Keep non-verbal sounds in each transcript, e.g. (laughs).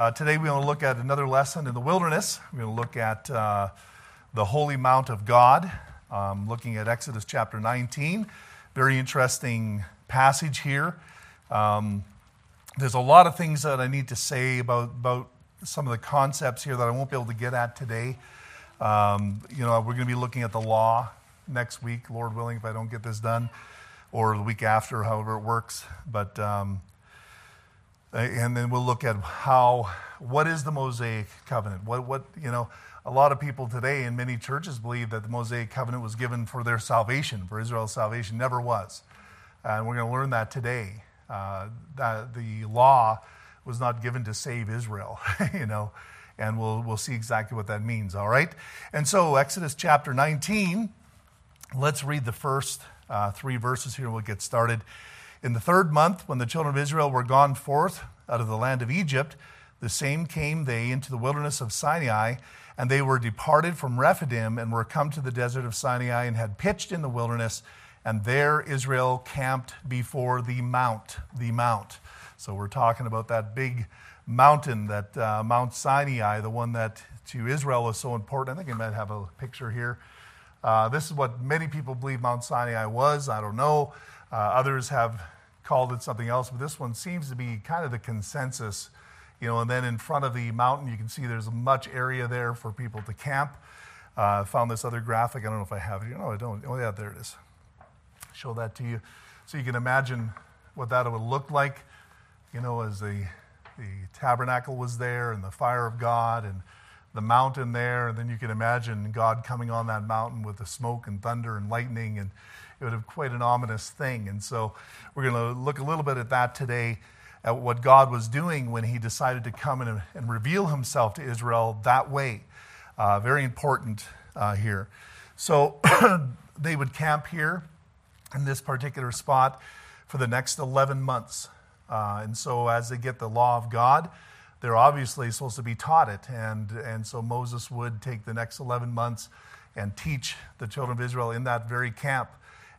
Uh, today we're going to look at another lesson in the wilderness. We're going to look at uh, the Holy Mount of God, um, looking at Exodus chapter 19. Very interesting passage here. Um, there's a lot of things that I need to say about, about some of the concepts here that I won't be able to get at today. Um, you know, we're going to be looking at the law next week, Lord willing, if I don't get this done, or the week after, however it works. But um, and then we'll look at how what is the Mosaic covenant? What what you know, a lot of people today in many churches believe that the Mosaic covenant was given for their salvation, for Israel's salvation. Never was, and we're going to learn that today. Uh, that the law was not given to save Israel, (laughs) you know and we'll, we'll see exactly what that means, all right? And so, Exodus chapter 19, let's read the first uh, three verses here and we'll get started. In the third month, when the children of Israel were gone forth out of the land of Egypt, the same came they into the wilderness of Sinai, and they were departed from Rephidim and were come to the desert of Sinai and had pitched in the wilderness, and there Israel camped before the mount, the mount. So we're talking about that big mountain, that uh, Mount Sinai, the one that to Israel is so important. I think I might have a picture here. Uh, this is what many people believe Mount Sinai was. I don't know. Uh, others have called it something else, but this one seems to be kind of the consensus. You know, and then in front of the mountain, you can see there's much area there for people to camp. Uh, found this other graphic. I don't know if I have it. No, I don't. Oh, yeah, there it is. Show that to you. So you can imagine what that would look like, you know, as the the tabernacle was there and the fire of God and the mountain there. And then you can imagine God coming on that mountain with the smoke and thunder and lightning. And it would have quite an ominous thing. And so we're going to look a little bit at that today, at what God was doing when he decided to come and, and reveal himself to Israel that way. Uh, very important uh, here. So (clears throat) they would camp here in this particular spot for the next 11 months. Uh, and so, as they get the law of God, they're obviously supposed to be taught it. And, and so, Moses would take the next 11 months and teach the children of Israel in that very camp.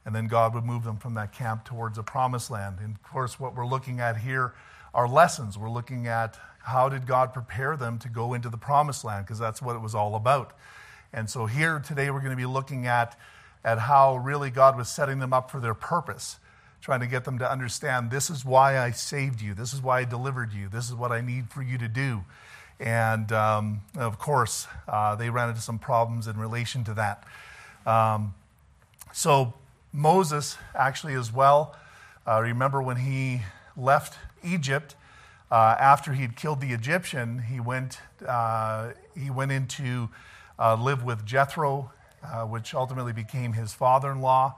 And then God would move them from that camp towards a promised land. And of course, what we're looking at here are lessons. We're looking at how did God prepare them to go into the promised land, because that's what it was all about. And so, here today, we're going to be looking at, at how really God was setting them up for their purpose trying to get them to understand this is why I saved you, this is why I delivered you, this is what I need for you to do. And um, of course, uh, they ran into some problems in relation to that. Um, so, Moses, actually, as well, uh, remember when he left Egypt uh, after he'd killed the Egyptian, he went, uh, he went into uh, live with Jethro, uh, which ultimately became his father in law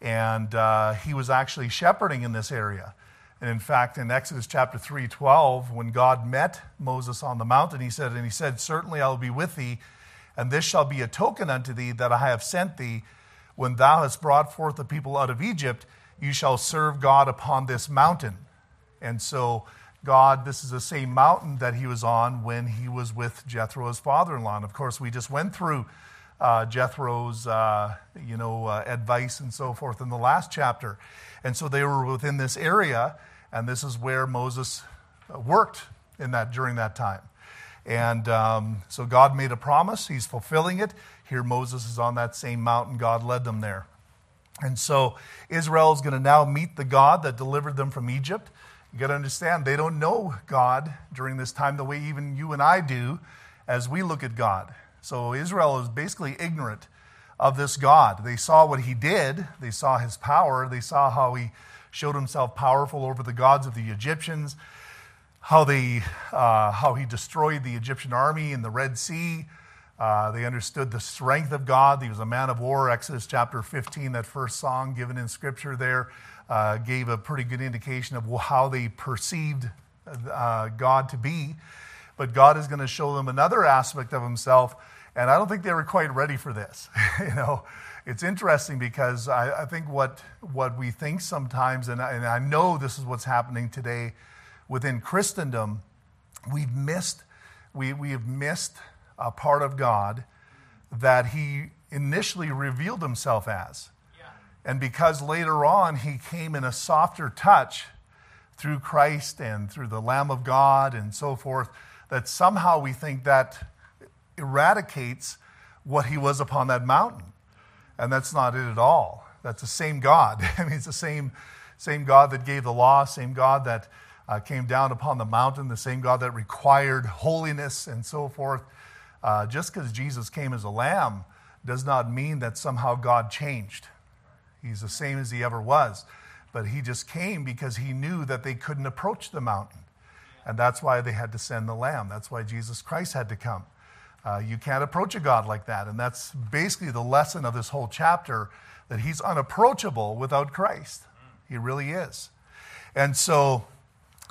and uh, he was actually shepherding in this area. And in fact, in Exodus chapter 3 12, when God met Moses on the mountain, he said, And he said, Certainly I will be with thee, and this shall be a token unto thee that I have sent thee. When thou hast brought forth the people out of Egypt, you shall serve God upon this mountain. And so, God, this is the same mountain that he was on when he was with Jethro, his father in law. And of course, we just went through uh, Jethro's, uh, you know, uh, advice and so forth in the last chapter. And so they were within this area, and this is where Moses worked in that during that time. And um, so God made a promise; He's fulfilling it. Here, Moses is on that same mountain. God led them there. And so Israel is going to now meet the God that delivered them from Egypt. You got to understand, they don't know God during this time the way even you and I do as we look at God. So Israel is basically ignorant of this God. They saw what he did, they saw his power, they saw how he showed himself powerful over the gods of the Egyptians, how, they, uh, how he destroyed the Egyptian army in the Red Sea. Uh, they understood the strength of God. He was a man of war. Exodus chapter 15, that first song given in scripture there, uh, gave a pretty good indication of how they perceived uh, God to be but God is going to show them another aspect of himself. And I don't think they were quite ready for this. (laughs) you know, it's interesting because I, I, think what, what we think sometimes, and I, and I know this is what's happening today within Christendom, we've missed, we, we have missed a part of God that he initially revealed himself as. And because later on he came in a softer touch through Christ and through the Lamb of God and so forth, that somehow we think that eradicates what he was upon that mountain. And that's not it at all. That's the same God. (laughs) I mean, it's the same, same God that gave the law, same God that uh, came down upon the mountain, the same God that required holiness and so forth. Uh, just because Jesus came as a lamb does not mean that somehow God changed. He's the same as he ever was. But he just came because he knew that they couldn't approach the mountain. And that's why they had to send the lamb. That's why Jesus Christ had to come. Uh, you can't approach a God like that. And that's basically the lesson of this whole chapter that he's unapproachable without Christ. He really is. And so,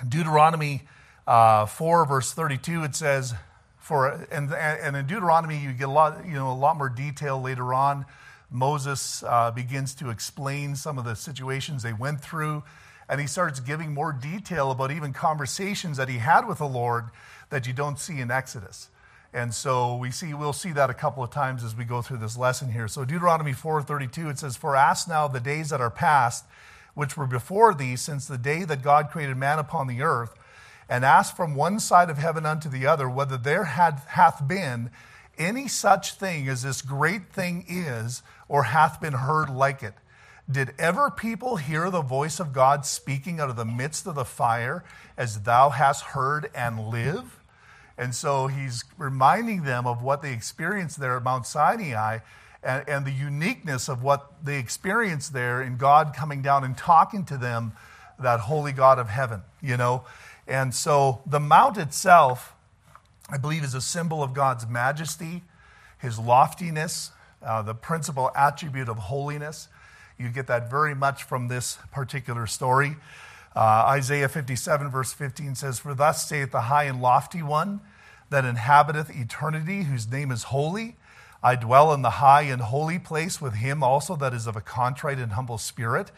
Deuteronomy uh, 4, verse 32, it says, for, and, and in Deuteronomy, you get a lot, you know, a lot more detail later on. Moses uh, begins to explain some of the situations they went through, and he starts giving more detail about even conversations that he had with the Lord that you don't see in Exodus. And so we see we'll see that a couple of times as we go through this lesson here. So Deuteronomy 4:32 it says for ask now the days that are past which were before thee since the day that God created man upon the earth and ask from one side of heaven unto the other whether there had, hath been any such thing as this great thing is or hath been heard like it. Did ever people hear the voice of God speaking out of the midst of the fire as thou hast heard and live? And so he's reminding them of what they experienced there at Mount Sinai and, and, the uniqueness of what they experienced there in God coming down and talking to them, that holy God of heaven, you know. And so the mount itself, I believe, is a symbol of God's majesty, his loftiness, uh, the principal attribute of holiness. You get that very much from this particular story. Uh, Isaiah 57, verse 15 says, For thus saith the high and lofty one that inhabiteth eternity, whose name is holy. I dwell in the high and holy place with him also that is of a contrite and humble spirit,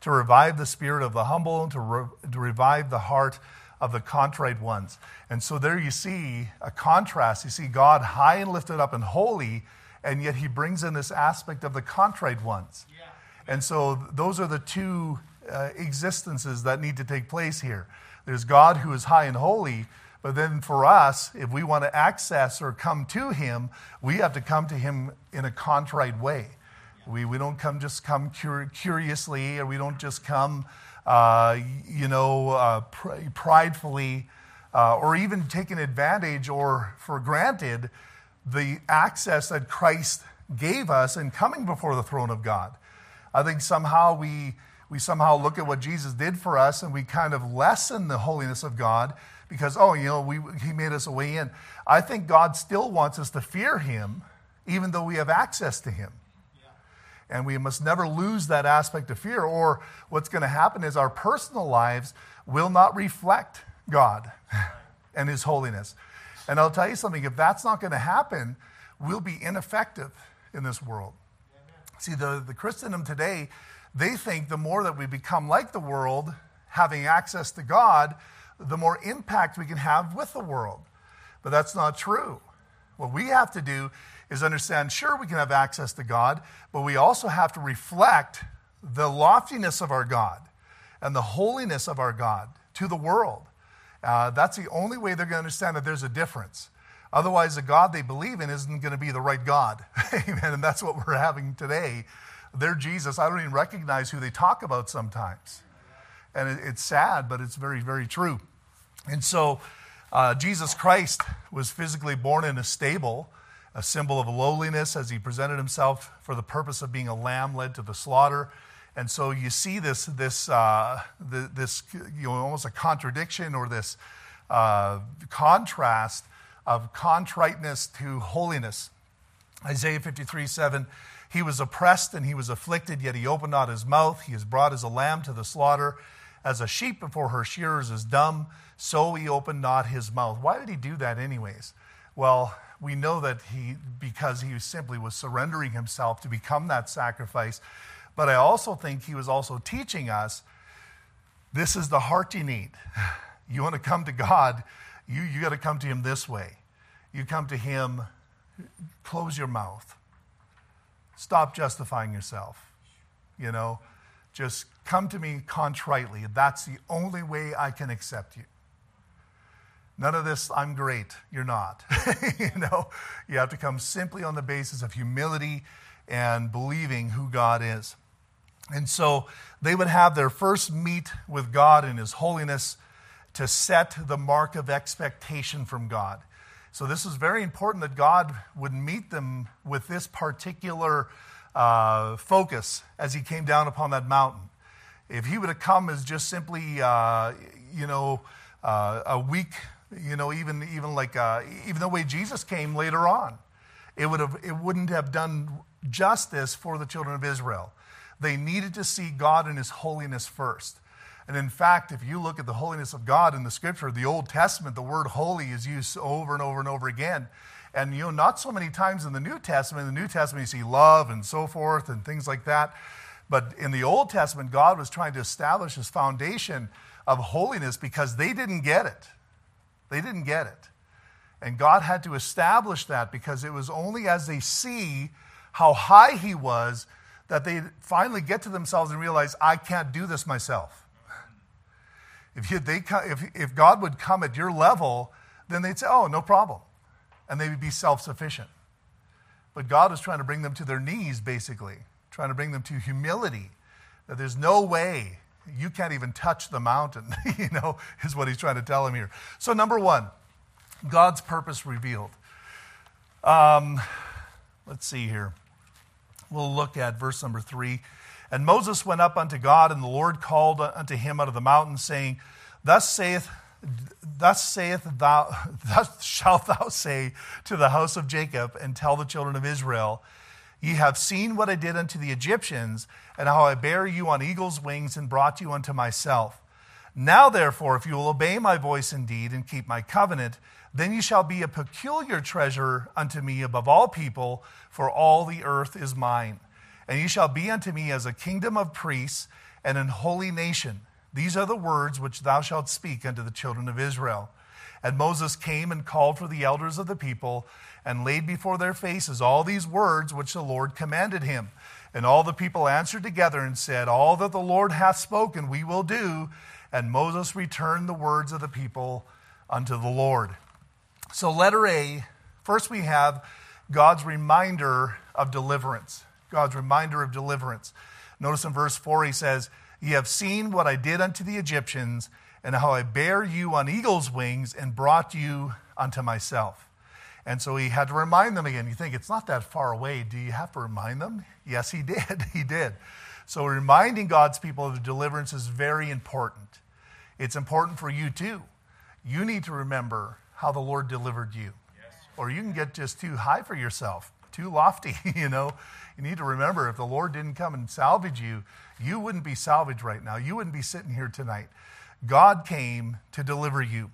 to revive the spirit of the humble and to, re- to revive the heart of the contrite ones. And so there you see a contrast. You see God high and lifted up and holy, and yet he brings in this aspect of the contrite ones. Yeah. And so those are the two uh, existences that need to take place here. There's God who is high and holy, but then for us, if we want to access or come to Him, we have to come to Him in a contrite way. We, we don't come just come cur- curiously, or we don't just come, uh, you know, uh, pr- pridefully, uh, or even taking advantage or for granted the access that Christ gave us in coming before the throne of God. I think somehow we, we somehow look at what Jesus did for us and we kind of lessen the holiness of God because, oh, you know, we, he made us a way in. I think God still wants us to fear him, even though we have access to him. And we must never lose that aspect of fear, or what's going to happen is our personal lives will not reflect God (laughs) and his holiness. And I'll tell you something if that's not going to happen, we'll be ineffective in this world. See, the, the Christendom today, they think the more that we become like the world, having access to God, the more impact we can have with the world. But that's not true. What we have to do is understand sure, we can have access to God, but we also have to reflect the loftiness of our God and the holiness of our God to the world. Uh, that's the only way they're going to understand that there's a difference. Otherwise, the God they believe in isn't going to be the right God. (laughs) Amen. And that's what we're having today. They're Jesus. I don't even recognize who they talk about sometimes. And it, it's sad, but it's very, very true. And so uh, Jesus Christ was physically born in a stable, a symbol of lowliness as he presented himself for the purpose of being a lamb led to the slaughter. And so you see this, this, uh, this you know, almost a contradiction or this uh, contrast of contriteness to holiness. Isaiah 53 7 He was oppressed and he was afflicted, yet he opened not his mouth. He is brought as a lamb to the slaughter as a sheep before her shearers is dumb, so he opened not his mouth. Why did he do that, anyways? Well, we know that he, because he simply was surrendering himself to become that sacrifice. But I also think he was also teaching us this is the heart you need. (laughs) You want to come to God, you, you got to come to him this way. You come to him, close your mouth, stop justifying yourself. You know, Just come to me contritely. That's the only way I can accept you. None of this, I'm great. You're not. (laughs) you know, you have to come simply on the basis of humility and believing who God is. And so they would have their first meet with God in His holiness to set the mark of expectation from God. So this is very important that God would meet them with this particular uh, focus as He came down upon that mountain. If He would have come as just simply, uh, you know, uh, a weak you know, even, even like, uh, even the way Jesus came later on, it, would have, it wouldn't have done justice for the children of Israel. They needed to see God in his holiness first. And in fact, if you look at the holiness of God in the scripture, the Old Testament, the word holy is used over and over and over again. And you know, not so many times in the New Testament. In the New Testament, you see love and so forth and things like that. But in the Old Testament, God was trying to establish his foundation of holiness because they didn't get it. They didn't get it. And God had to establish that because it was only as they see how high He was that they finally get to themselves and realize, I can't do this myself. If, you, they, if, if God would come at your level, then they'd say, Oh, no problem. And they would be self sufficient. But God is trying to bring them to their knees, basically, trying to bring them to humility. That there's no way you can't even touch the mountain, (laughs) you know, is what he's trying to tell him here. So, number one, God's purpose revealed. Um, let's see here. We'll look at verse number three. And Moses went up unto God, and the Lord called unto him out of the mountain, saying, Thus saith, thus saith thou, (laughs) thus shalt thou say to the house of Jacob, and tell the children of Israel, Ye have seen what I did unto the Egyptians, and how I bare you on eagle's wings and brought you unto myself. Now, therefore, if you will obey my voice indeed and keep my covenant, then you shall be a peculiar treasure unto me above all people, for all the earth is mine. And you shall be unto me as a kingdom of priests and an holy nation. These are the words which thou shalt speak unto the children of Israel. And Moses came and called for the elders of the people and laid before their faces all these words which the Lord commanded him. And all the people answered together and said, All that the Lord hath spoken we will do. And Moses returned the words of the people unto the Lord. So, letter A, first we have God's reminder of deliverance. God's reminder of deliverance. Notice in verse 4 he says, Ye have seen what I did unto the Egyptians, and how I bare you on eagle's wings and brought you unto myself. And so he had to remind them again. You think it's not that far away. Do you have to remind them? Yes, he (laughs) did. he did. So reminding God's people of the deliverance is very important. It's important for you too. You need to remember how the Lord delivered you. Yes. Or you can get just too high for yourself, too lofty, (laughs) you know. You need to remember if the Lord didn't come and salvage you, you wouldn't be salvaged right now. You wouldn't be sitting here tonight. God came to deliver you.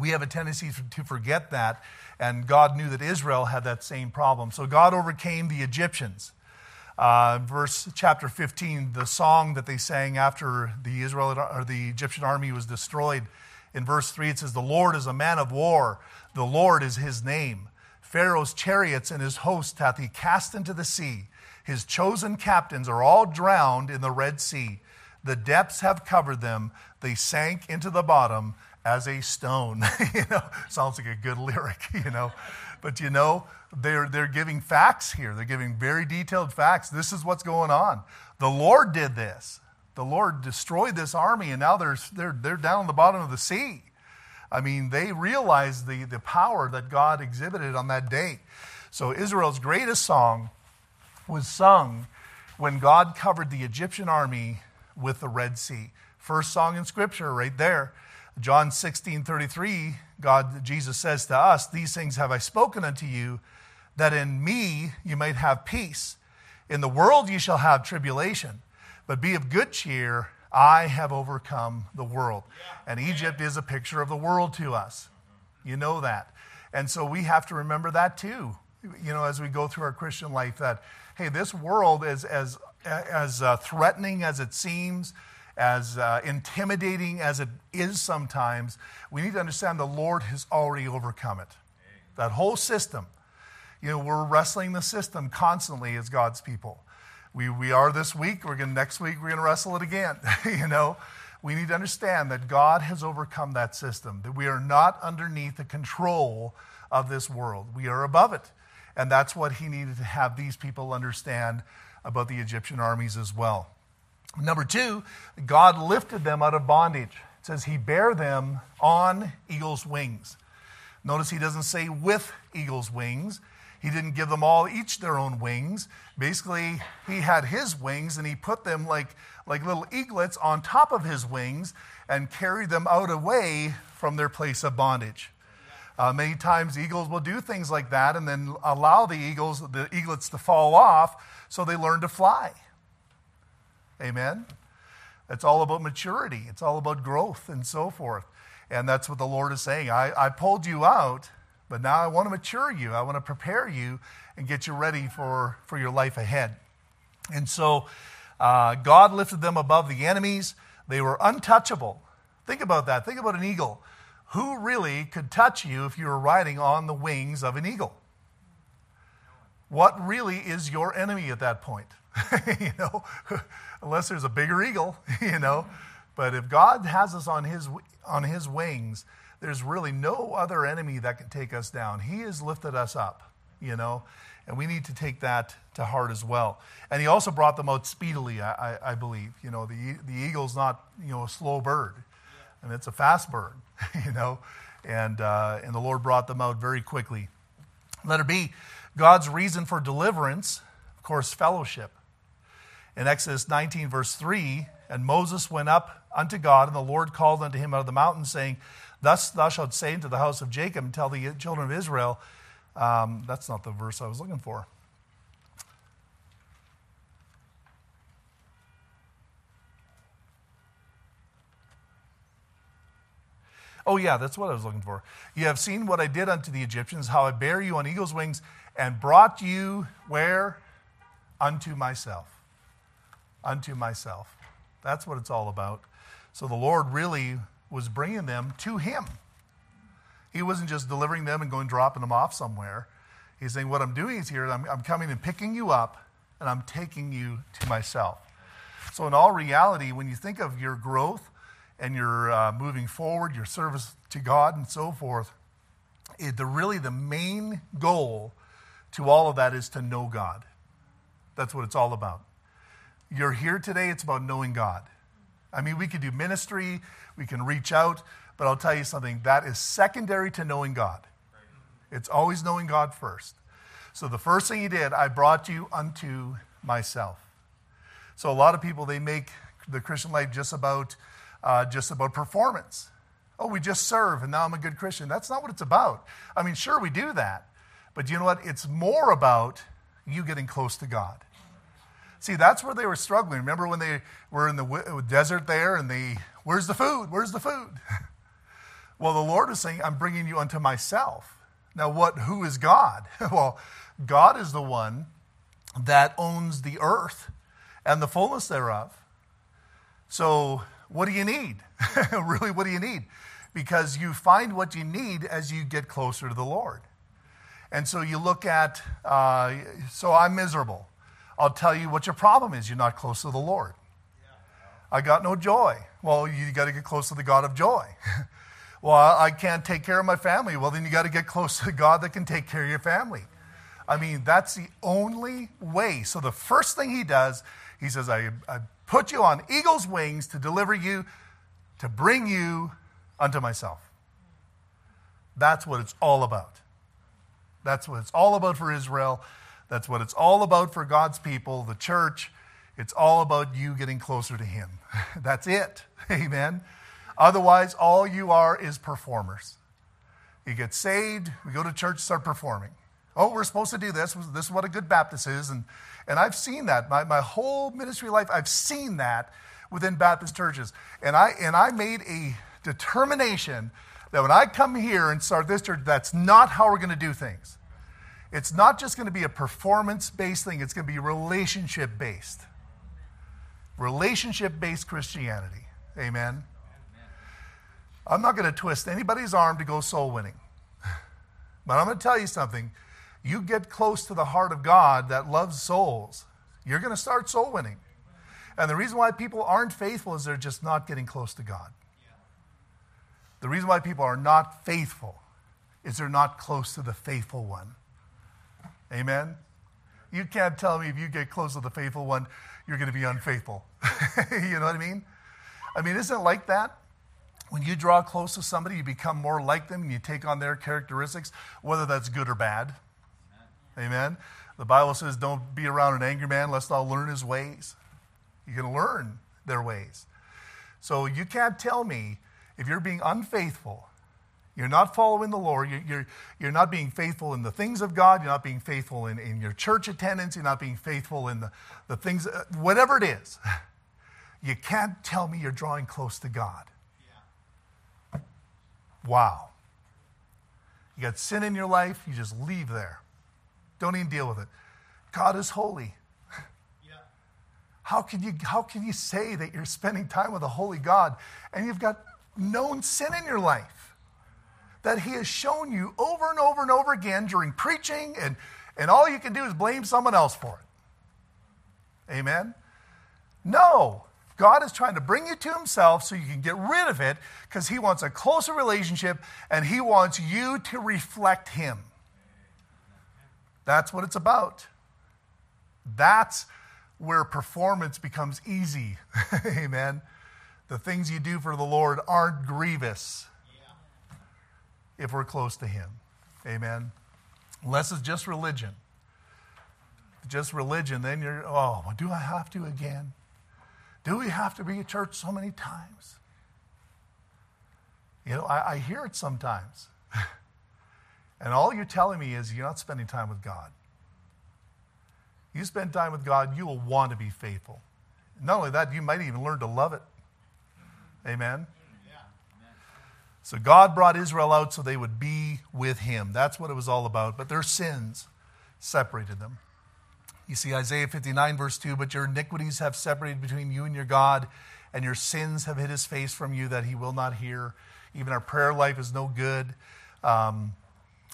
We have a tendency to forget that and God knew that Israel had that same problem. So God overcame the Egyptians. Uh, verse chapter 15, the song that they sang after the Israel or the Egyptian army was destroyed. In verse 3, it says, The Lord is a man of war, the Lord is his name. Pharaoh's chariots and his host hath he cast into the sea. His chosen captains are all drowned in the Red Sea. The depths have covered them, they sank into the bottom as a stone. (laughs) you know, sounds like a good lyric, (laughs) you know. But you know, they're, they're giving facts here. They're giving very detailed facts. This is what's going on. The Lord did this. The Lord destroyed this army, and now they're, they're, they're down on the bottom of the sea. I mean, they realized the, the power that God exhibited on that day. So, Israel's greatest song was sung when God covered the Egyptian army with the Red Sea. First song in Scripture, right there. John 16 33, God, Jesus says to us, These things have I spoken unto you, that in me you might have peace. In the world you shall have tribulation, but be of good cheer. I have overcome the world. And Egypt is a picture of the world to us. You know that. And so we have to remember that too, you know, as we go through our Christian life, that, hey, this world is as, as uh, threatening as it seems, as uh, intimidating as it is sometimes, we need to understand the Lord has already overcome it. That whole system. You know, we're wrestling the system constantly as God's people. We, we are this week. We're going to next week. We're going to wrestle it again. (laughs) you know, we need to understand that God has overcome that system. That we are not underneath the control of this world. We are above it, and that's what He needed to have these people understand about the Egyptian armies as well. Number two, God lifted them out of bondage. It says He bare them on eagle's wings. Notice He doesn't say with eagle's wings. He didn't give them all each their own wings. Basically, he had his wings and he put them like, like little eaglets on top of his wings and carried them out away from their place of bondage. Uh, many times, eagles will do things like that and then allow the eagles, the eaglets, to fall off so they learn to fly. Amen. It's all about maturity. It's all about growth and so forth. And that's what the Lord is saying. I, I pulled you out but now I want to mature you. I want to prepare you and get you ready for, for your life ahead. And so uh, God lifted them above the enemies. They were untouchable. Think about that. Think about an eagle. Who really could touch you if you were riding on the wings of an eagle? What really is your enemy at that point? (laughs) you know, (laughs) unless there's a bigger eagle, (laughs) you know. But if God has us on his on his wings, there's really no other enemy that can take us down. He has lifted us up, you know, and we need to take that to heart as well. And he also brought them out speedily, I, I, I believe. You know, the, the eagle's not, you know, a slow bird, and it's a fast bird, (laughs) you know, and, uh, and the Lord brought them out very quickly. Letter B, God's reason for deliverance, of course, fellowship. In Exodus 19, verse 3, and Moses went up unto God, and the Lord called unto him out of the mountain, saying, Thus thou shalt say unto the house of Jacob and tell the children of Israel. Um, that's not the verse I was looking for. Oh, yeah, that's what I was looking for. You have seen what I did unto the Egyptians, how I bare you on eagle's wings and brought you where? Unto myself. Unto myself. That's what it's all about. So the Lord really was bringing them to him. He wasn't just delivering them and going dropping them off somewhere. He's saying, What I'm doing is here, I'm, I'm coming and picking you up, and I'm taking you to myself. So, in all reality, when you think of your growth and your uh, moving forward, your service to God, and so forth, it, the, really the main goal to all of that is to know God. That's what it's all about. You're here today, it's about knowing God. I mean, we could do ministry, we can reach out, but I'll tell you something that is secondary to knowing God. It's always knowing God first. So the first thing he did, I brought you unto myself. So a lot of people they make the Christian life just about uh, just about performance. Oh, we just serve and now I'm a good Christian. That's not what it's about. I mean, sure we do that, but you know what? It's more about you getting close to God. See, that's where they were struggling. Remember when they were in the uh, desert there and they, where's the food? Where's the food? (laughs) well, the Lord is saying, I'm bringing you unto myself. Now, what, who is God? (laughs) well, God is the one that owns the earth and the fullness thereof. So, what do you need? (laughs) really, what do you need? Because you find what you need as you get closer to the Lord. And so you look at, uh, so I'm miserable. I'll tell you what your problem is. You're not close to the Lord. I got no joy. Well, you got to get close to the God of joy. (laughs) well, I can't take care of my family. Well, then you got to get close to the God that can take care of your family. I mean, that's the only way. So the first thing he does, he says, I, I put you on eagle's wings to deliver you, to bring you unto myself. That's what it's all about. That's what it's all about for Israel. That's what it's all about for God's people, the church. It's all about you getting closer to Him. (laughs) That's it. (laughs) Amen. Otherwise, all you are is performers. You get saved, we go to church, start performing. Oh, we're supposed to do this. This is what a good Baptist is. And, and I've seen that. My, my whole ministry life, I've seen that within Baptist churches. And I, and I made a determination that when I come here and start this church, that's not how we're going to do things. It's not just going to be a performance based thing, it's going to be relationship based. Relationship based Christianity. Amen. I'm not going to twist anybody's arm to go soul winning. (laughs) But I'm going to tell you something. You get close to the heart of God that loves souls, You're going to start soul winning. And the reason why people aren't faithful is they're just not getting close to God. The reason why people are not faithful is they're not close to the faithful one. Amen? You can't tell me if you get close to the faithful one, you're going to be unfaithful. (laughs) you know what I mean? I mean, isn't it like that? When you draw close to somebody, you become more like them and you take on their characteristics, whether that's good or bad. Amen. The Bible says, Don't be around an angry man, lest thou learn his ways. You can learn their ways. So you can't tell me if you're being unfaithful, you're not following the Lord, you're, you're, you're not being faithful in the things of God, you're not being faithful in, in your church attendance, you're not being faithful in the, the things, uh, whatever it is, (laughs) you can't tell me you're drawing close to God. Wow. You got sin in your life, you just leave there. Don't even deal with it. God is holy. Yeah. How can, you, how can you say that you're spending time with a holy God and you've got known sin in your life that He has shown you over and over and over again during preaching, and, and all you can do is blame someone else for it. Amen? No. God is trying to bring you to Himself so you can get rid of it because He wants a closer relationship and He wants you to reflect Him. That's what it's about. That's where performance becomes easy. (laughs) Amen the things you do for the Lord aren't grievous. If we're close to Him. Amen. Unless it's just religion. Just religion, then you're, oh, do I have to again? Do we have to be at church so many times? You know, I, I hear it sometimes. (laughs) and all you're telling me is you're not spending time with God. You spend time with God, you will want to be faithful. Not only that, you might even learn to love it. Amen? So God brought Israel out so they would be with him. That's what it was all about. But their sins separated them. You see, Isaiah 59, verse 2 But your iniquities have separated between you and your God, and your sins have hid his face from you that he will not hear. Even our prayer life is no good. Um,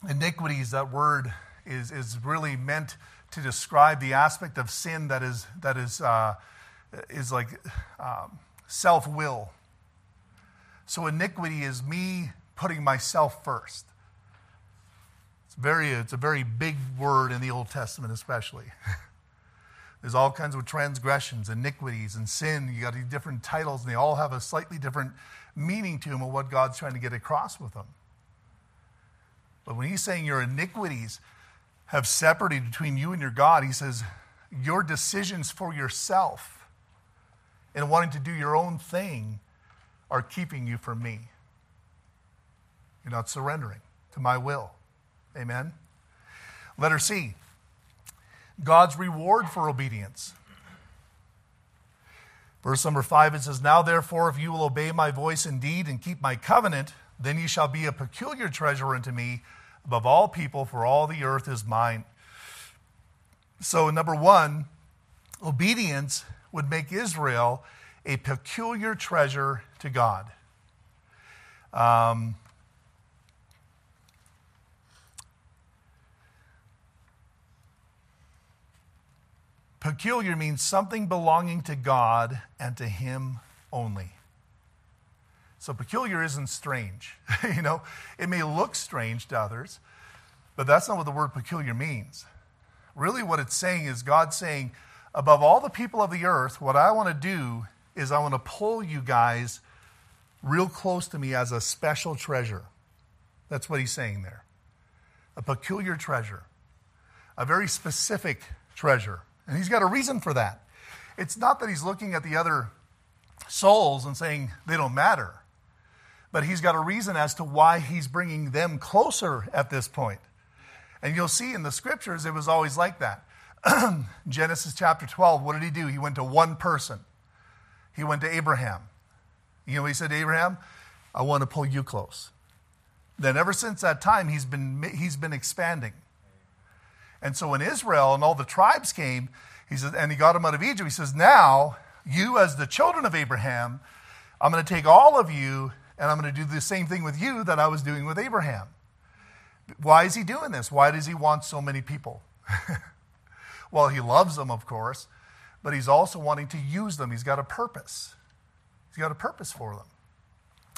iniquities, that word is, is really meant to describe the aspect of sin that is, that is, uh, is like um, self will so iniquity is me putting myself first. It's, very, it's a very big word in the Old Testament, especially. (laughs) There's all kinds of transgressions, iniquities, and sin. You got these different titles, and they all have a slightly different meaning to them of what God's trying to get across with them. But when he's saying your iniquities have separated between you and your God, he says your decisions for yourself and wanting to do your own thing are keeping you from me. You're not surrendering to my will. Amen. Letter C God's reward for obedience. Verse number five, it says, Now therefore, if you will obey my voice indeed and keep my covenant, then you shall be a peculiar treasure unto me above all people, for all the earth is mine. So, number one, obedience would make Israel a peculiar treasure to God. Um, peculiar means something belonging to God and to Him only. So peculiar isn't strange. (laughs) you know, it may look strange to others, but that's not what the word peculiar means. Really, what it's saying is God saying, above all the people of the earth, what I want to do is I want to pull you guys real close to me as a special treasure. That's what he's saying there. A peculiar treasure, a very specific treasure. And he's got a reason for that. It's not that he's looking at the other souls and saying they don't matter, but he's got a reason as to why he's bringing them closer at this point. And you'll see in the scriptures, it was always like that. (clears throat) Genesis chapter 12, what did he do? He went to one person. He went to Abraham. You know, he said to Abraham, I want to pull you close. Then, ever since that time, he's been, he's been expanding. And so, when Israel and all the tribes came, he says, and he got them out of Egypt, he says, Now, you as the children of Abraham, I'm going to take all of you and I'm going to do the same thing with you that I was doing with Abraham. Why is he doing this? Why does he want so many people? (laughs) well, he loves them, of course, but he's also wanting to use them. He's got a purpose. He's got a purpose for them.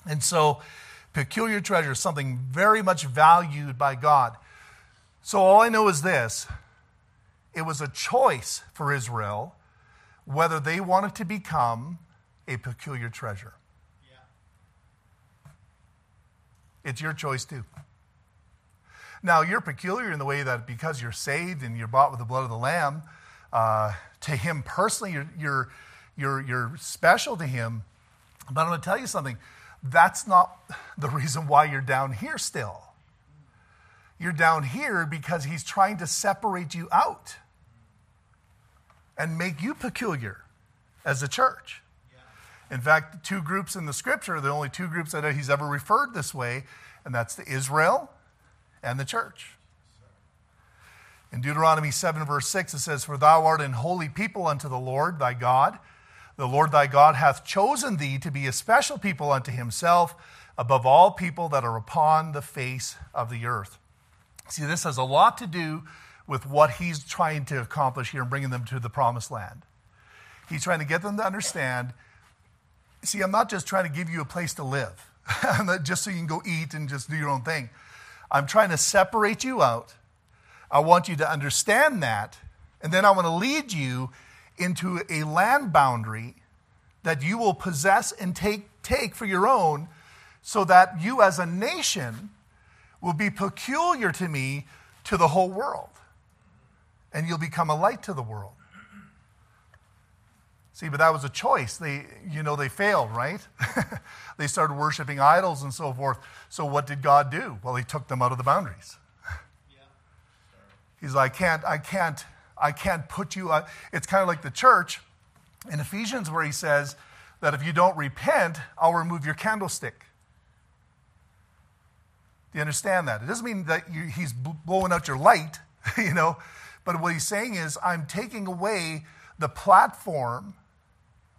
And so, peculiar treasure is something very much valued by God. So, all I know is this it was a choice for Israel whether they wanted to become a peculiar treasure. Yeah. It's your choice, too. Now, you're peculiar in the way that because you're saved and you're bought with the blood of the Lamb, uh, to Him personally, you're, you're, you're, you're special to Him. But I'm going to tell you something that's not (laughs) the reason why you're down here still. You're down here because He's trying to separate you out and make you peculiar as a church. In fact, two groups in the scripture, are the only two groups that he's ever referred this way, and that's the Israel and the church. In Deuteronomy 7, verse 6, it says, For thou art an holy people unto the Lord thy God. The Lord thy God hath chosen thee to be a special people unto himself above all people that are upon the face of the earth. See, this has a lot to do with what he's trying to accomplish here and bringing them to the promised land. He's trying to get them to understand see, I'm not just trying to give you a place to live, (laughs) just so you can go eat and just do your own thing. I'm trying to separate you out. I want you to understand that. And then I want to lead you into a land boundary that you will possess and take, take for your own, so that you as a nation will be peculiar to me to the whole world. And you'll become a light to the world. See, but that was a choice. They, you know, they failed, right? (laughs) they started worshiping idols and so forth. So what did God do? Well, he took them out of the boundaries. He's like, I can't, I can't, I can't put you. It's kind of like the church in Ephesians where he says that if you don't repent, I'll remove your candlestick. Do you understand that? It doesn't mean that you, he's blowing out your light, (laughs) you know, but what he's saying is, I'm taking away the platform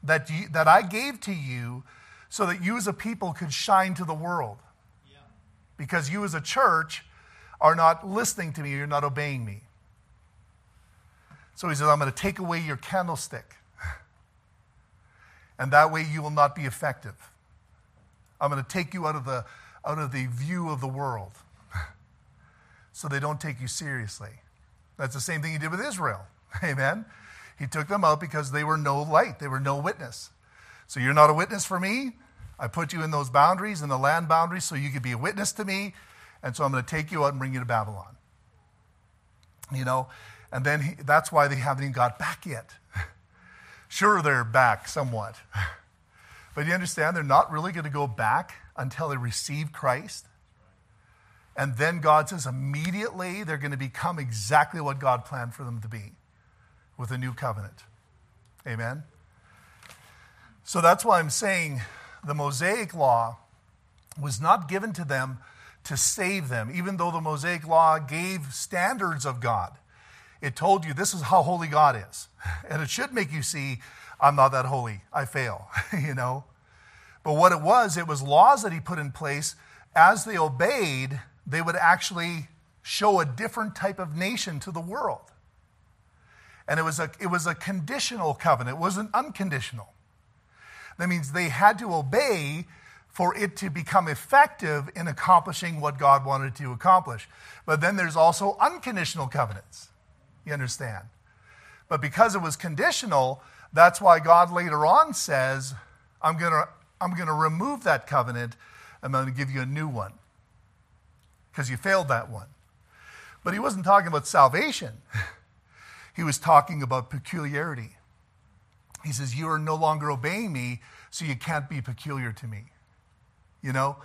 that, you, that I gave to you so that you as a people could shine to the world. Yeah. Because you as a church are not listening to me, you're not obeying me. So he says, I'm going to take away your candlestick. And that way you will not be effective. I'm going to take you out of the, out of the view of the world so they don't take you seriously. That's the same thing he did with Israel. (laughs) Amen. He took them out because they were no light, they were no witness. So you're not a witness for me. I put you in those boundaries, in the land boundaries, so you could be a witness to me. And so I'm going to take you out and bring you to Babylon. You know, and then he, that's why they haven't even got back yet. (laughs) sure, they're back somewhat. (laughs) But you understand, they're not really going to go back until they receive Christ. And then God says immediately they're going to become exactly what God planned for them to be with a new covenant. Amen? So that's why I'm saying the Mosaic law was not given to them to save them, even though the Mosaic law gave standards of God. It told you this is how holy God is. (laughs) And it should make you see, I'm not that holy. I fail, (laughs) you know? But what it was, it was laws that he put in place. As they obeyed, they would actually show a different type of nation to the world. And it was a, it was a conditional covenant, it wasn't unconditional. That means they had to obey for it to become effective in accomplishing what God wanted to accomplish. But then there's also unconditional covenants. You understand? But because it was conditional, that's why God later on says, I'm going to I'm going to remove that covenant. I'm going to give you a new one because you failed that one. But he wasn't talking about salvation. (laughs) He was talking about peculiarity. He says, You are no longer obeying me, so you can't be peculiar to me. You know?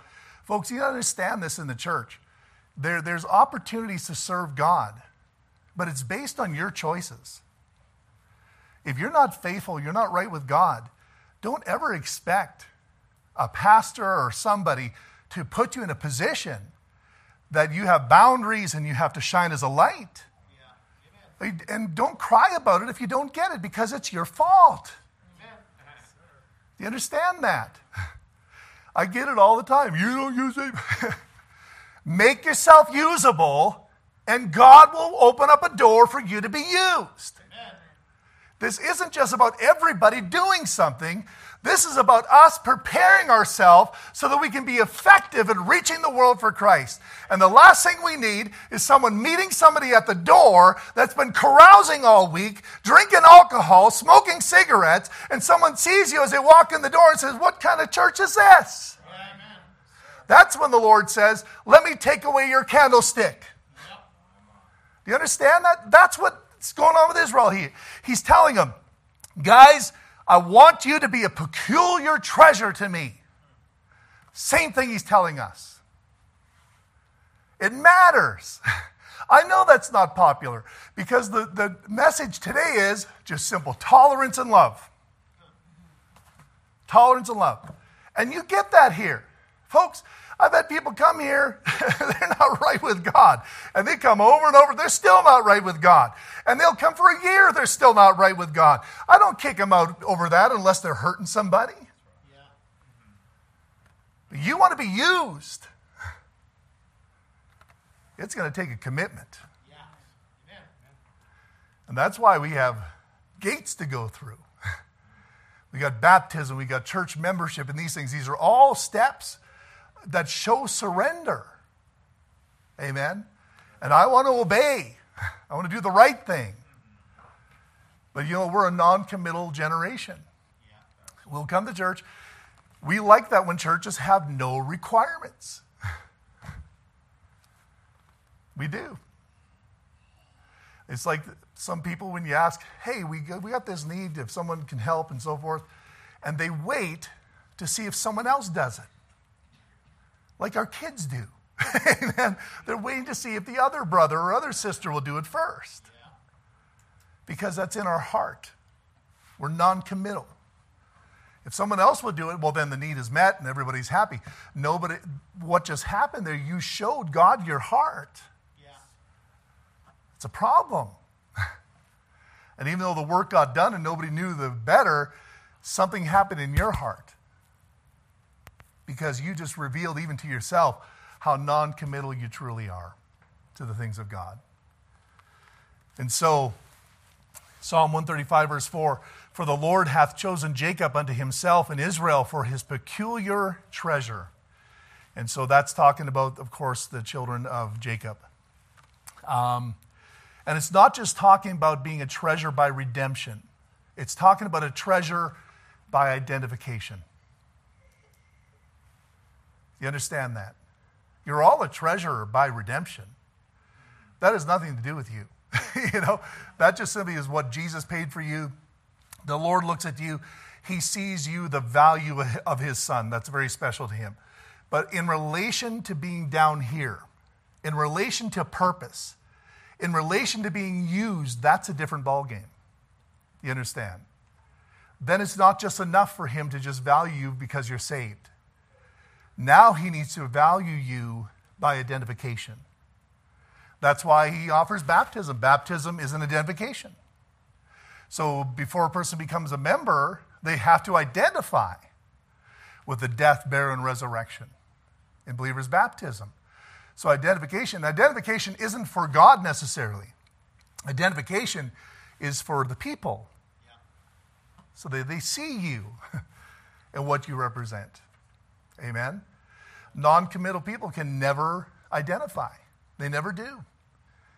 Folks, you understand this in the church. There, there's opportunities to serve God, but it's based on your choices. If you're not faithful, you're not right with God, don't ever expect a pastor or somebody to put you in a position that you have boundaries and you have to shine as a light. And don't cry about it if you don't get it because it's your fault. Do you understand that? (laughs) I get it all the time. You don't use it. (laughs) Make yourself usable, and God will open up a door for you to be used. This isn't just about everybody doing something. This is about us preparing ourselves so that we can be effective in reaching the world for Christ. And the last thing we need is someone meeting somebody at the door that's been carousing all week, drinking alcohol, smoking cigarettes, and someone sees you as they walk in the door and says, What kind of church is this? Amen. That's when the Lord says, Let me take away your candlestick. Do you understand that? That's what's going on with Israel here. He's telling them, Guys, I want you to be a peculiar treasure to me. Same thing he's telling us. It matters. (laughs) I know that's not popular because the, the message today is just simple tolerance and love. Tolerance and love. And you get that here. Folks, I've had people come here, (laughs) they're not right with God. And they come over and over, they're still not right with God. And they'll come for a year, they're still not right with God. I don't kick them out over that unless they're hurting somebody. But you want to be used. It's going to take a commitment. And that's why we have gates to go through. (laughs) We got baptism, we got church membership, and these things. These are all steps that show surrender. Amen. And I want to obey. (laughs) I want to do the right thing. But you know, we're a non committal generation. We'll come to church. We like that when churches have no requirements. (laughs) we do. It's like some people, when you ask, hey, we got, we got this need if someone can help and so forth, and they wait to see if someone else does it like our kids do. (laughs) and they're waiting to see if the other brother or other sister will do it first. Because that's in our heart. We're non committal. If someone else will do it, well, then the need is met and everybody's happy. Nobody, what just happened there, you showed God your heart. Yeah. It's a problem. (laughs) and even though the work got done and nobody knew the better, something happened in your heart because you just revealed even to yourself how non committal you truly are to the things of God. And so, Psalm 135, verse 4 For the Lord hath chosen Jacob unto himself and Israel for his peculiar treasure. And so that's talking about, of course, the children of Jacob. Um, and it's not just talking about being a treasure by redemption, it's talking about a treasure by identification. You understand that? You're all a treasurer by redemption. That has nothing to do with you. (laughs) you know, that just simply is what Jesus paid for you. The Lord looks at you, He sees you the value (laughs) of His Son. That's very special to Him. But in relation to being down here, in relation to purpose, in relation to being used, that's a different ballgame. You understand? Then it's not just enough for Him to just value you because you're saved. Now he needs to value you by identification. That's why he offers baptism. Baptism is an identification. So before a person becomes a member, they have to identify with the death, burial, and resurrection in believers' baptism. So identification, identification isn't for God necessarily. Identification is for the people. So they, they see you (laughs) and what you represent. Amen? Non committal people can never identify, they never do.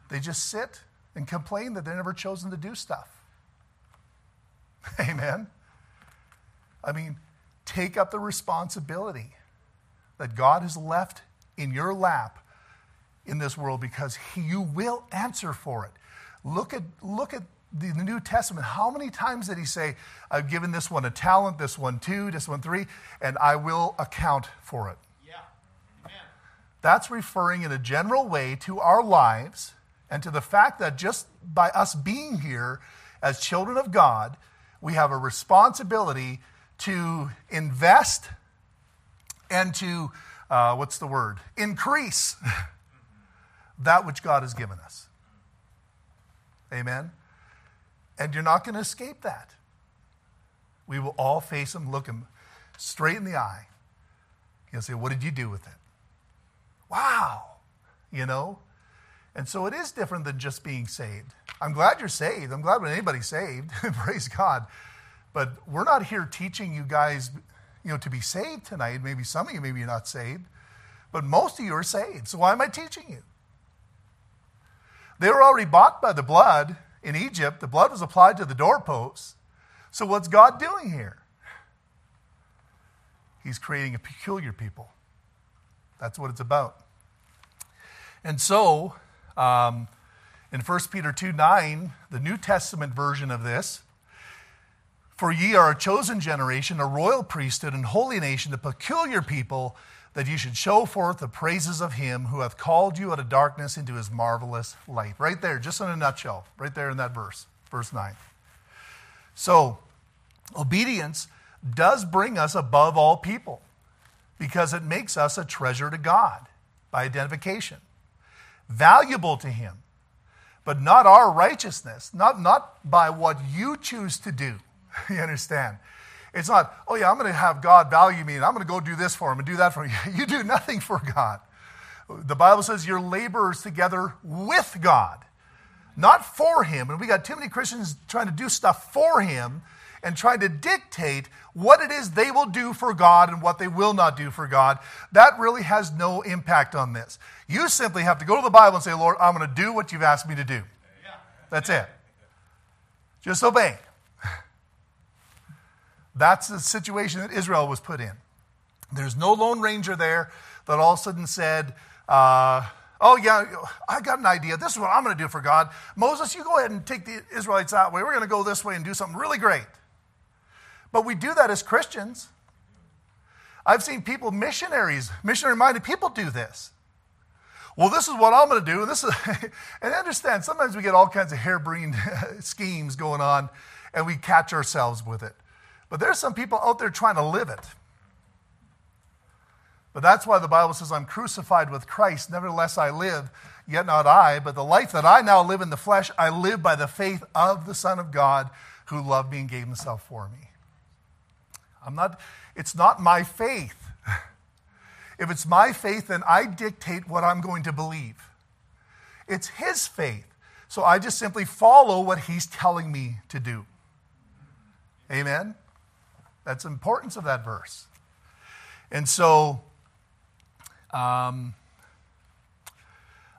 They just sit and complain that they're never chosen to do stuff. (laughs) Amen? I mean, take up the responsibility that God has left in your lap in this world because he, you will answer for it. Look at, look at the New Testament, how many times did he say, I've given this one a talent, this one two, this one three, and I will account for it? Yeah. Amen. That's referring in a general way to our lives and to the fact that just by us being here as children of God, we have a responsibility to invest and to, uh, what's the word? Increase (laughs) that which God has given us. Amen? And you're not going to escape that. We will all face him, look him straight in the eye. He'll say, What did you do with it? Wow. You know? And so it is different than just being saved. I'm glad you're saved. I'm glad when anybody's saved. (laughs) Praise God. But we're not here teaching you guys, you know, to be saved tonight. Maybe some of you, maybe you're not saved. But most of you are saved. So why am I teaching you? They were already bought by the blood in Egypt. The blood was applied to the doorposts. So what's God doing here? He's creating a peculiar people. That's what it's about. And so, um, in 1 Peter 2 9, the New Testament version of this, for ye are a chosen generation, a royal priesthood, and holy nation, a peculiar people, that you should show forth the praises of him who hath called you out of darkness into his marvelous light. Right there, just in a nutshell, right there in that verse, verse 9. So, obedience does bring us above all people because it makes us a treasure to God by identification, valuable to him, but not our righteousness, not, not by what you choose to do. (laughs) you understand? It's not, oh yeah, I'm going to have God value me and I'm going to go do this for him and do that for him. (laughs) You do nothing for God. The Bible says you're laborers together with God, not for him. And we got too many Christians trying to do stuff for him and trying to dictate what it is they will do for God and what they will not do for God. That really has no impact on this. You simply have to go to the Bible and say, Lord, I'm going to do what you've asked me to do. That's it. Just obey. That's the situation that Israel was put in. There's no Lone Ranger there that all of a sudden said, uh, Oh, yeah, I got an idea. This is what I'm going to do for God. Moses, you go ahead and take the Israelites that way. We're going to go this way and do something really great. But we do that as Christians. I've seen people, missionaries, missionary minded people do this. Well, this is what I'm going to do. This is, (laughs) and understand, sometimes we get all kinds of harebrained (laughs) schemes going on and we catch ourselves with it. But there's some people out there trying to live it. But that's why the Bible says, I'm crucified with Christ. Nevertheless, I live, yet not I, but the life that I now live in the flesh, I live by the faith of the Son of God who loved me and gave himself for me. I'm not, it's not my faith. (laughs) If it's my faith, then I dictate what I'm going to believe. It's his faith. So I just simply follow what he's telling me to do. Amen? That's the importance of that verse. And so, um,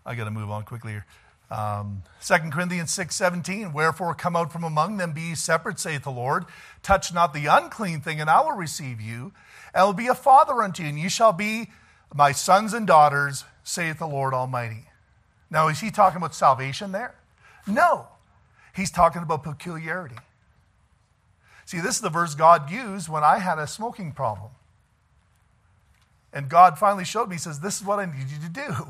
I got to move on quickly here. Um, 2 Corinthians 6 17, wherefore come out from among them, be separate, saith the Lord. Touch not the unclean thing, and I will receive you. And will be a father unto you, and you shall be my sons and daughters, saith the Lord Almighty. Now, is he talking about salvation there? No. He's talking about peculiarity. See, this is the verse God used when I had a smoking problem. And God finally showed me, He says, This is what I need you to do.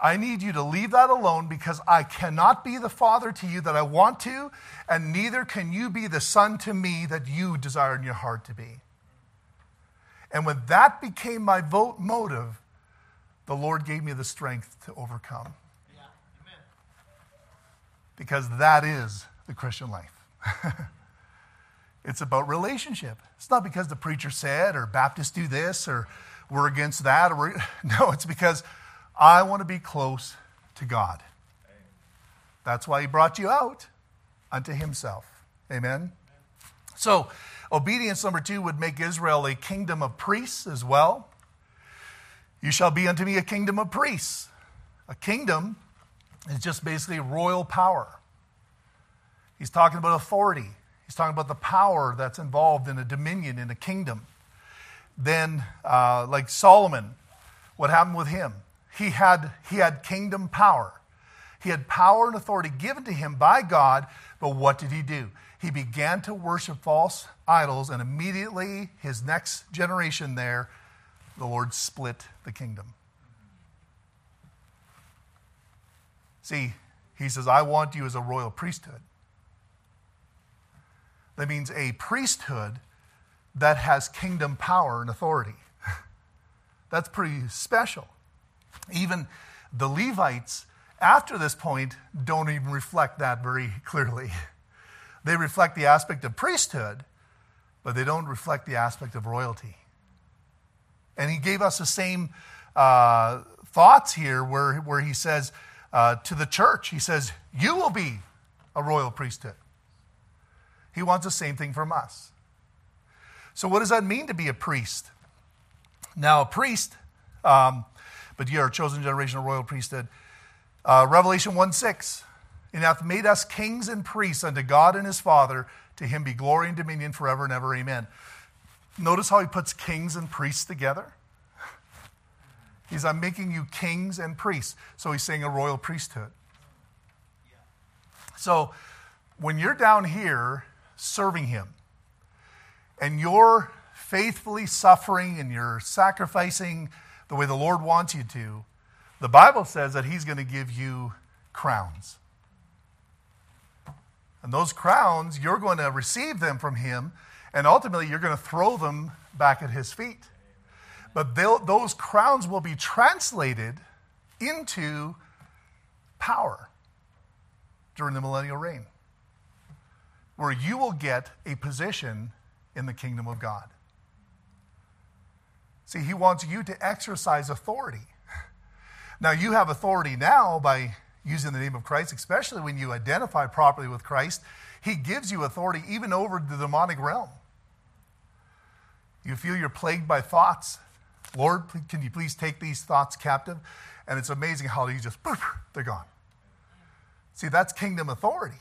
I need you to leave that alone because I cannot be the father to you that I want to, and neither can you be the son to me that you desire in your heart to be. And when that became my vote motive, the Lord gave me the strength to overcome. Yeah. Because that is the Christian life. (laughs) It's about relationship. It's not because the preacher said or Baptists do this or we're against that or we're, (laughs) no, it's because I want to be close to God. That's why he brought you out unto himself. Amen. So, obedience number 2 would make Israel a kingdom of priests as well. You shall be unto me a kingdom of priests. A kingdom is just basically royal power. He's talking about authority. He's talking about the power that's involved in a dominion, in a kingdom. Then, uh, like Solomon, what happened with him? He had, he had kingdom power. He had power and authority given to him by God, but what did he do? He began to worship false idols, and immediately his next generation there, the Lord split the kingdom. See, he says, I want you as a royal priesthood. That means a priesthood that has kingdom power and authority. (laughs) That's pretty special. Even the Levites, after this point, don't even reflect that very clearly. (laughs) They reflect the aspect of priesthood, but they don't reflect the aspect of royalty. And he gave us the same uh, thoughts here where, where he says, Uh, to the church, he says, You will be a royal priesthood. He wants the same thing from us. So, what does that mean to be a priest? Now, a priest, um, but you are a chosen generation, a royal priesthood. Uh, Revelation 1 6. And hath made us kings and priests unto God and his Father. To him be glory and dominion forever and ever. Amen. Notice how he puts kings and priests together. He's, I'm making you kings and priests. So he's saying a royal priesthood. So when you're down here serving him and you're faithfully suffering and you're sacrificing the way the Lord wants you to, the Bible says that he's going to give you crowns. And those crowns, you're going to receive them from him, and ultimately you're going to throw them back at his feet. But those crowns will be translated into power during the millennial reign, where you will get a position in the kingdom of God. See, he wants you to exercise authority. Now, you have authority now by using the name of Christ, especially when you identify properly with Christ. He gives you authority even over the demonic realm. You feel you're plagued by thoughts. Lord, can you please take these thoughts captive? And it's amazing how you just, (laughs) they're gone. See, that's kingdom authority.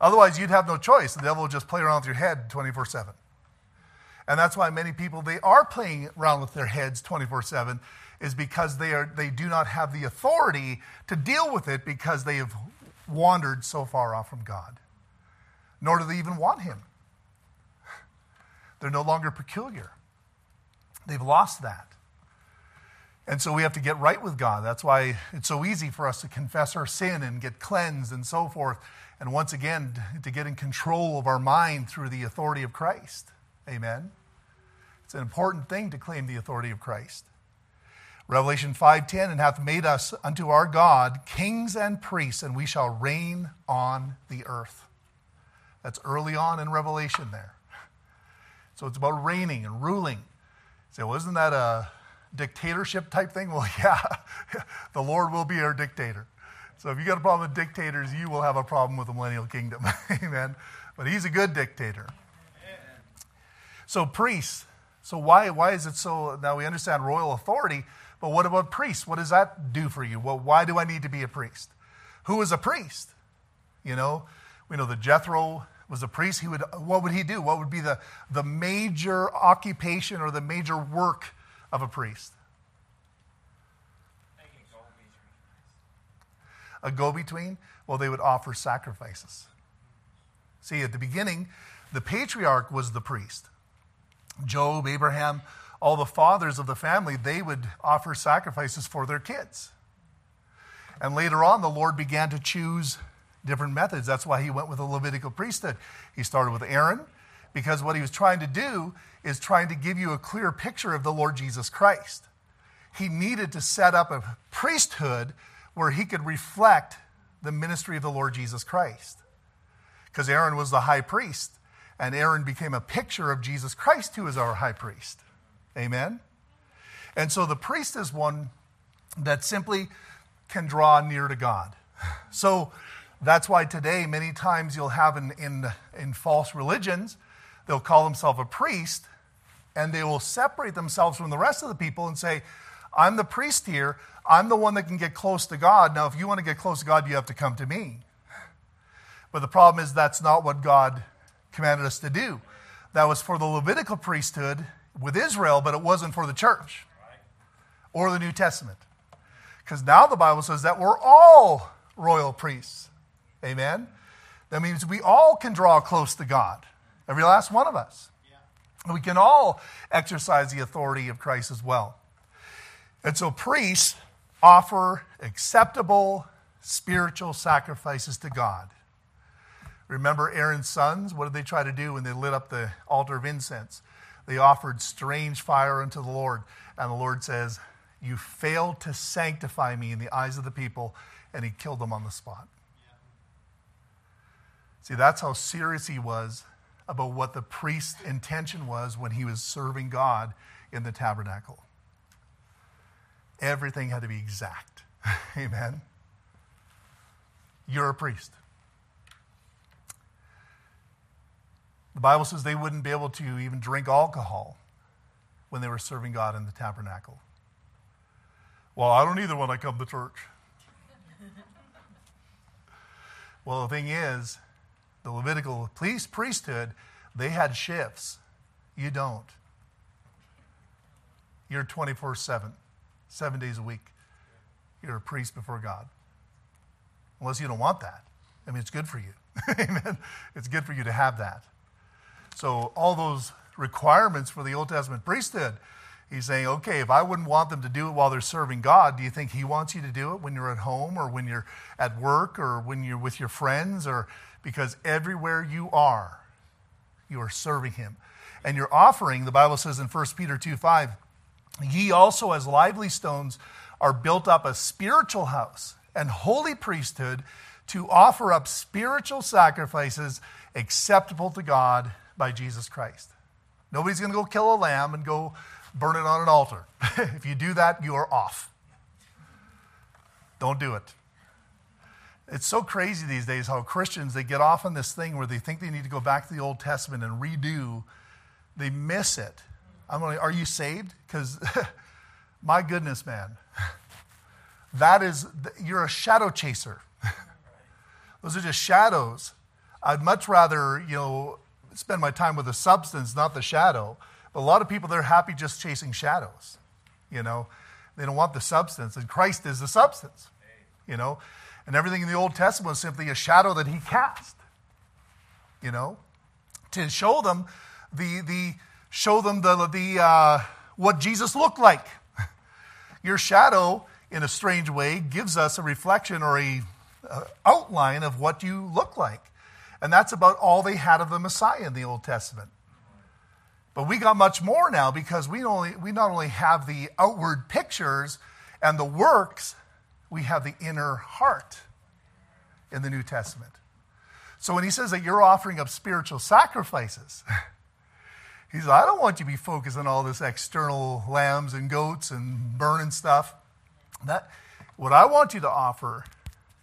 Otherwise, you'd have no choice. The devil will just play around with your head 24 7. And that's why many people, they are playing around with their heads 24 7, is because they, are, they do not have the authority to deal with it because they have wandered so far off from God. Nor do they even want Him. They're no longer peculiar. They've lost that. And so we have to get right with God. That's why it's so easy for us to confess our sin and get cleansed and so forth. And once again, to get in control of our mind through the authority of Christ. Amen. It's an important thing to claim the authority of Christ. Revelation 5:10 and hath made us unto our God kings and priests and we shall reign on the earth. That's early on in Revelation there. So it's about reigning and ruling. say, well, isn't that a dictatorship type thing? (laughs) Well, yeah, (laughs) the Lord will be our dictator. So if you got a problem with dictators, you will have a problem with the millennial kingdom. (laughs) Amen. But he's a good dictator. So priests. So why, why is it so? Now we understand royal authority, but what about priests? What does that do for you? Well, why do I need to be a priest? Who is a priest? You know, we know that Jethro was a priest. He would, what would he do? What would be the, the major occupation or the major work of a priest? A go between? Well, they would offer sacrifices. See, at the beginning, the patriarch was the priest. Job, Abraham, all the fathers of the family, they would offer sacrifices for their kids. And later on, the Lord began to choose different methods. That's why he went with the Levitical priesthood. He started with Aaron, because what he was trying to do is trying to give you a clear picture of the Lord Jesus Christ. He needed to set up a priesthood where he could reflect the ministry of the Lord Jesus Christ. Because Aaron was the high priest, and Aaron became a picture of Jesus Christ, who is our high priest. Amen? And so the priest is one that simply can draw near to God. (laughs) So that's why today, many times you'll have in, in, in false religions, they'll call themselves a priest and they will separate themselves from the rest of the people and say, I'm the priest here. I'm the one that can get close to God. Now, if you want to get close to God, you have to come to me. But the problem is that's not what God commanded us to do. That was for the Levitical priesthood with Israel, but it wasn't for the church or the New Testament. Because now the Bible says that we're all royal priests. Amen? That means we all can draw close to God, every last one of us. Yeah. We can all exercise the authority of Christ as well. And so priests offer acceptable spiritual sacrifices to God. Remember Aaron's sons? What did they try to do when they lit up the altar of incense? They offered strange fire unto the Lord. And the Lord says, You failed to sanctify me in the eyes of the people. And he killed them on the spot. See, that's how serious he was about what the priest's intention was when he was serving God in the tabernacle. Everything had to be exact. (laughs) Amen. You're a priest. The Bible says they wouldn't be able to even drink alcohol when they were serving God in the tabernacle. Well, I don't either when I come to church. (laughs) well, the thing is, the Levitical priesthood, they had shifts. You don't. You're 24 7, seven days a week. You're a priest before God. Unless you don't want that. I mean, it's good for you. (laughs) Amen. It's good for you to have that. So, all those requirements for the Old Testament priesthood, he's saying, okay, if I wouldn't want them to do it while they're serving God, do you think he wants you to do it when you're at home or when you're at work or when you're with your friends? Or because everywhere you are, you are serving him. And your offering, the Bible says in 1 Peter 2 5, ye also as lively stones are built up a spiritual house and holy priesthood to offer up spiritual sacrifices acceptable to God by Jesus Christ. Nobody's going to go kill a lamb and go burn it on an altar. (laughs) if you do that, you are off. Don't do it. It's so crazy these days how Christians they get off on this thing where they think they need to go back to the Old Testament and redo. They miss it. I'm like, are you saved? Because (laughs) my goodness, man, that is you're a shadow chaser. Those are just shadows. I'd much rather, you know, spend my time with the substance, not the shadow. But a lot of people, they're happy just chasing shadows. You know, they don't want the substance, and Christ is the substance. You know, and everything in the Old Testament was simply a shadow that He cast. You know, to show them the the show them the the uh, what Jesus looked like. (laughs) Your shadow, in a strange way, gives us a reflection or a, a outline of what you look like. And that's about all they had of the Messiah in the Old Testament. But we got much more now because we, only, we not only have the outward pictures and the works, we have the inner heart in the New Testament. So when he says that you're offering up spiritual sacrifices, (laughs) he says, I don't want you to be focused on all this external lambs and goats and burning stuff. That, what I want you to offer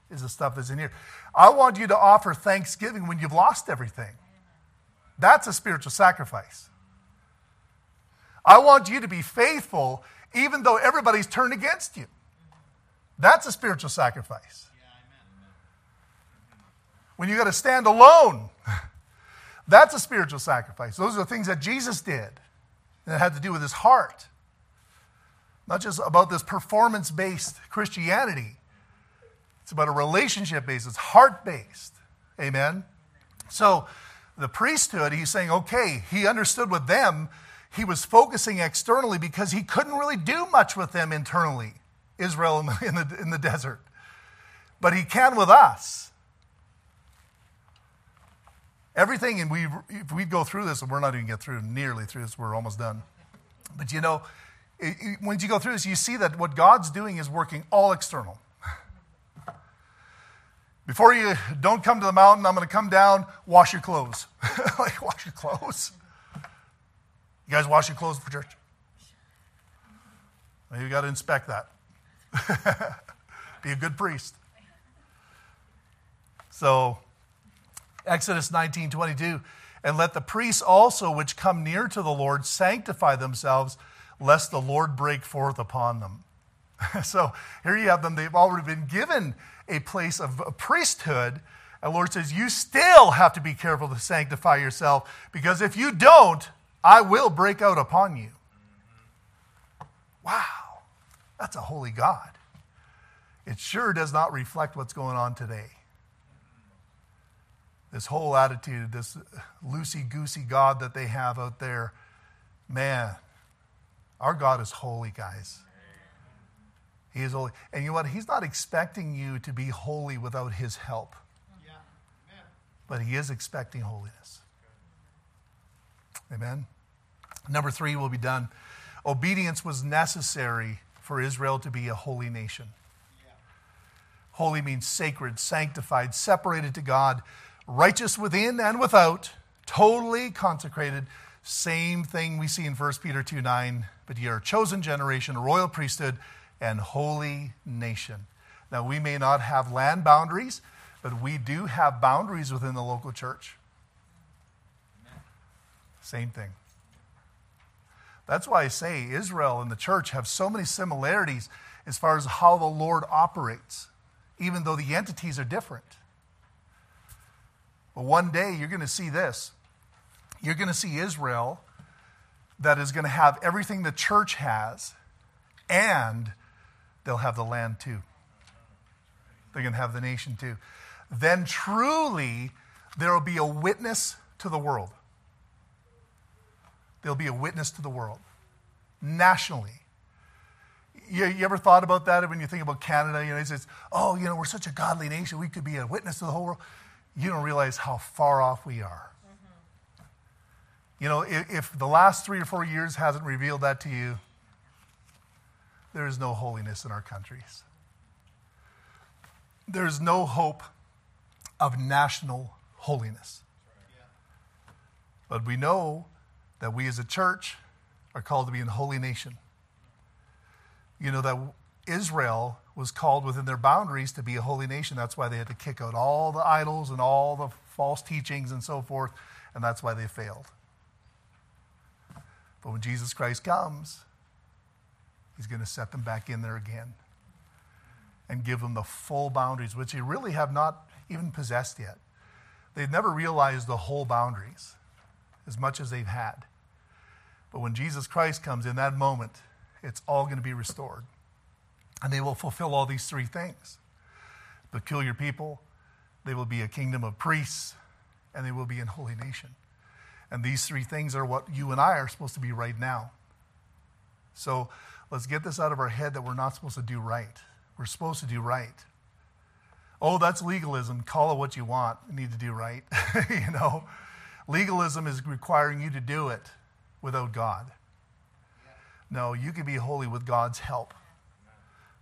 is the stuff that's in here. I want you to offer thanksgiving when you've lost everything. That's a spiritual sacrifice. I want you to be faithful even though everybody's turned against you. That's a spiritual sacrifice. When you got to stand alone, (laughs) that's a spiritual sacrifice. Those are the things that Jesus did that had to do with his heart. Not just about this performance based Christianity, it's about a relationship based, it's heart based. Amen? So the priesthood, he's saying, okay, he understood with them, he was focusing externally because he couldn't really do much with them internally, Israel in the, in the, in the desert. But he can with us. Everything, and we if we go through this, and we're not even get through nearly through this, we're almost done. But you know, when you go through this, you see that what God's doing is working all external. Before you don't come to the mountain, I'm going to come down, wash your clothes. (laughs) like, wash your clothes? You guys wash your clothes for church? Well, you got to inspect that. (laughs) Be a good priest. So, Exodus 19 22. And let the priests also, which come near to the Lord, sanctify themselves, lest the Lord break forth upon them. (laughs) so here you have them. They've already been given a place of priesthood. And Lord says, You still have to be careful to sanctify yourself because if you don't, I will break out upon you. Wow, that's a holy God. It sure does not reflect what's going on today. This whole attitude, this loosey goosey God that they have out there, man, our God is holy, guys. He is holy. And you know what? He's not expecting you to be holy without His help. Yeah. But He is expecting holiness. Amen. Number three will be done. Obedience was necessary for Israel to be a holy nation. Holy means sacred, sanctified, separated to God, righteous within and without, totally consecrated. Same thing we see in 1 Peter 2 9. But ye are a chosen generation, a royal priesthood and holy nation. Now, we may not have land boundaries, but we do have boundaries within the local church. Same thing. That's why I say Israel and the church have so many similarities as far as how the Lord operates, even though the entities are different. But one day you're going to see this. You're going to see Israel that is going to have everything the church has, and they'll have the land too. They're going to have the nation too. Then truly there will be a witness to the world. There'll be a witness to the world nationally. You, you, ever thought about that when you think about Canada? You know, it says, oh, you know, we're such a godly nation, we could be a witness to the whole world. You don't realize how far off we are. Mm-hmm. You know, if, if the last three or four years hasn't revealed that to you, there is no holiness in our countries. There's no hope of national holiness. But we know that we as a church are called to be a holy nation. You know that Israel was called within their boundaries to be a holy nation. That's why they had to kick out all the idols and all the false teachings and so forth, and that's why they failed. But when Jesus Christ comes, he's going to set them back in there again and give them the full boundaries, which they really have not even possessed yet. They've never realized the whole boundaries as much as they've had. But when Jesus Christ comes in that moment, it's all going to be restored. And they will fulfill all these three things peculiar people, they will be a kingdom of priests, and they will be a holy nation. And these three things are what you and I are supposed to be right now. So let's get this out of our head that we're not supposed to do right. We're supposed to do right. Oh, that's legalism. Call it what you want. You need to do right. (laughs) you know, legalism is requiring you to do it without God. No, you can be holy with God's help.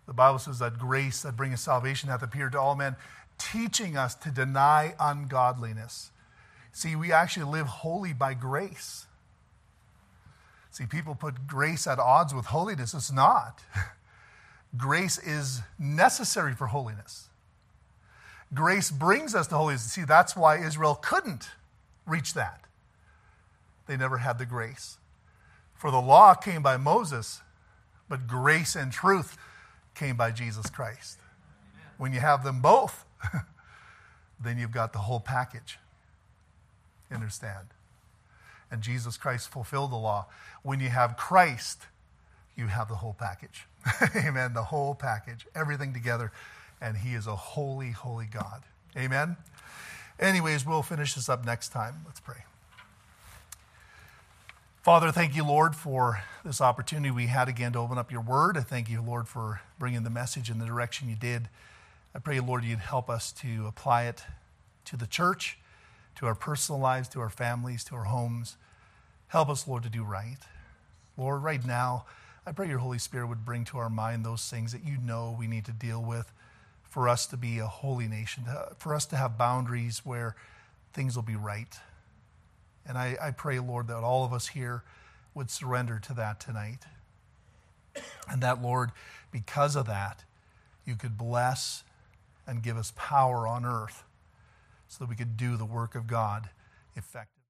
The Bible says that grace that bringeth salvation hath appeared to all men, teaching us to deny ungodliness. See, we actually live holy by grace. See, people put grace at odds with holiness. It's not. (laughs) Grace is necessary for holiness. Grace brings us to holiness. See, that's why Israel couldn't reach that. They never had the grace. For the law came by Moses, but grace and truth came by Jesus Christ. When you have them both, (laughs) then you've got the whole package. understand? And Jesus Christ fulfilled the law. When you have Christ, you have the whole package. (laughs) Amen. The whole package, everything together. And He is a holy, holy God. Amen. Anyways, we'll finish this up next time. Let's pray. Father, thank you, Lord, for this opportunity we had again to open up your word. I thank you, Lord, for bringing the message in the direction you did. I pray, Lord, you'd help us to apply it to the church, to our personal lives, to our families, to our homes. Help us, Lord, to do right. Lord, right now, I pray your Holy Spirit would bring to our mind those things that you know we need to deal with for us to be a holy nation, for us to have boundaries where things will be right. And I, I pray, Lord, that all of us here would surrender to that tonight. And that, Lord, because of that, you could bless and give us power on earth so that we could do the work of God effectively.